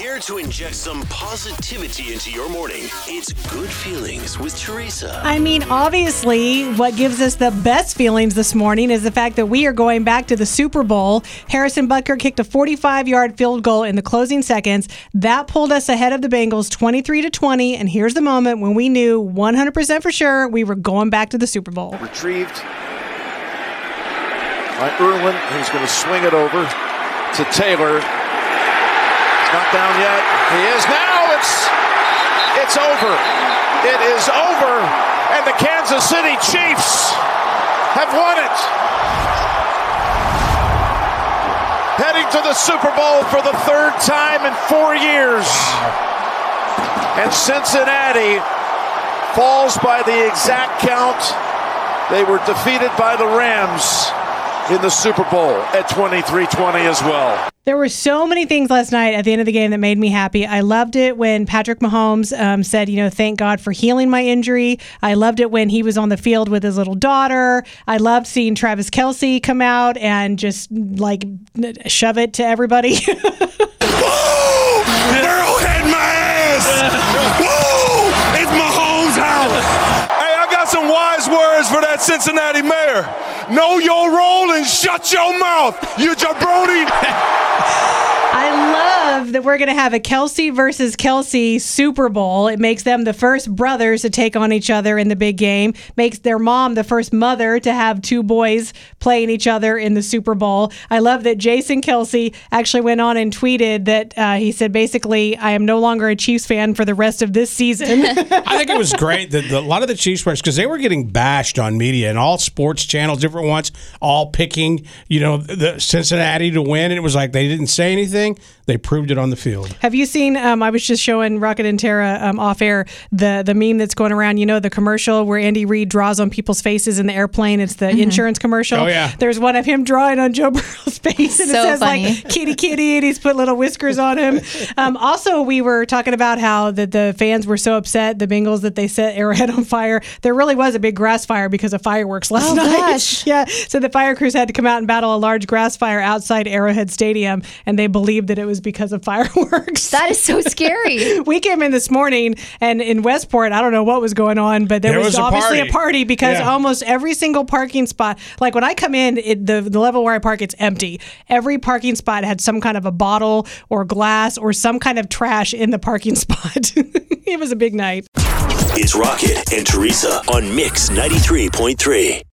Here to inject some positivity into your morning. It's Good Feelings with Teresa. I mean, obviously, what gives us the best feelings this morning is the fact that we are going back to the Super Bowl. Harrison Butker kicked a 45 yard field goal in the closing seconds. That pulled us ahead of the Bengals 23 to 20. And here's the moment when we knew 100% for sure we were going back to the Super Bowl. Retrieved by Irwin, who's going to swing it over to Taylor. Not down yet. He is now. It's it's over. It is over, and the Kansas City Chiefs have won it. Heading to the Super Bowl for the third time in four years. And Cincinnati falls by the exact count. They were defeated by the Rams in the Super Bowl at 23 20 as well. There were so many things last night at the end of the game that made me happy. I loved it when Patrick Mahomes um, said, you know, thank God for healing my injury. I loved it when he was on the field with his little daughter. I loved seeing Travis Kelce come out and just like shove it to everybody. Woo! Arrowhead my ass! Woo! It's Mahomes' house! Hey, I got some wise words for that Cincinnati mayor. Know your role and shut your mouth, you jabroni! I love that we're going to have a Kelce versus Kelce Super Bowl. It makes them the first brothers to take on each other in the big game, makes their mom the first mother to have two boys playing each other in the Super Bowl. I love that Jason Kelce actually went on and tweeted that uh, he said, basically, I am no longer a Chiefs fan for the rest of this season. I think it was great that the, a lot of the Chiefs players, because they were getting bashed on media and all sports channels, different ones, all picking, you know, the Cincinnati to win. And it was like they didn't say anything. They proved it on the field. Have you seen? Um, I was just showing Rocket and Tara um, off air the the meme that's going around. You know the commercial where Andy Reid draws on people's faces in the airplane. It's the insurance commercial. Oh, yeah. There's one of him drawing on Joe Burrow's face, and So it says funny. like "kitty kitty," and he's put little whiskers on him. Um, also, we were talking about how the the fans were so upset the Bengals that they set Arrowhead on fire. There really was a big grass fire because of fireworks last Oh, night. gosh. yeah, so the fire crews had to come out and battle a large grass fire outside Arrowhead Stadium, and they believed that it was because of fireworks. That is so scary. we came in this morning and in Westport, I don't know what was going on, but there, There was, was a obviously party. a party because Yeah. almost every single parking spot, like when I come in, it, the, the level where I park, it's empty. Every parking spot had some kind of a bottle or glass or some kind of trash in the parking spot. it was a big night. It's Rocket and Teresa on Mix 93.3.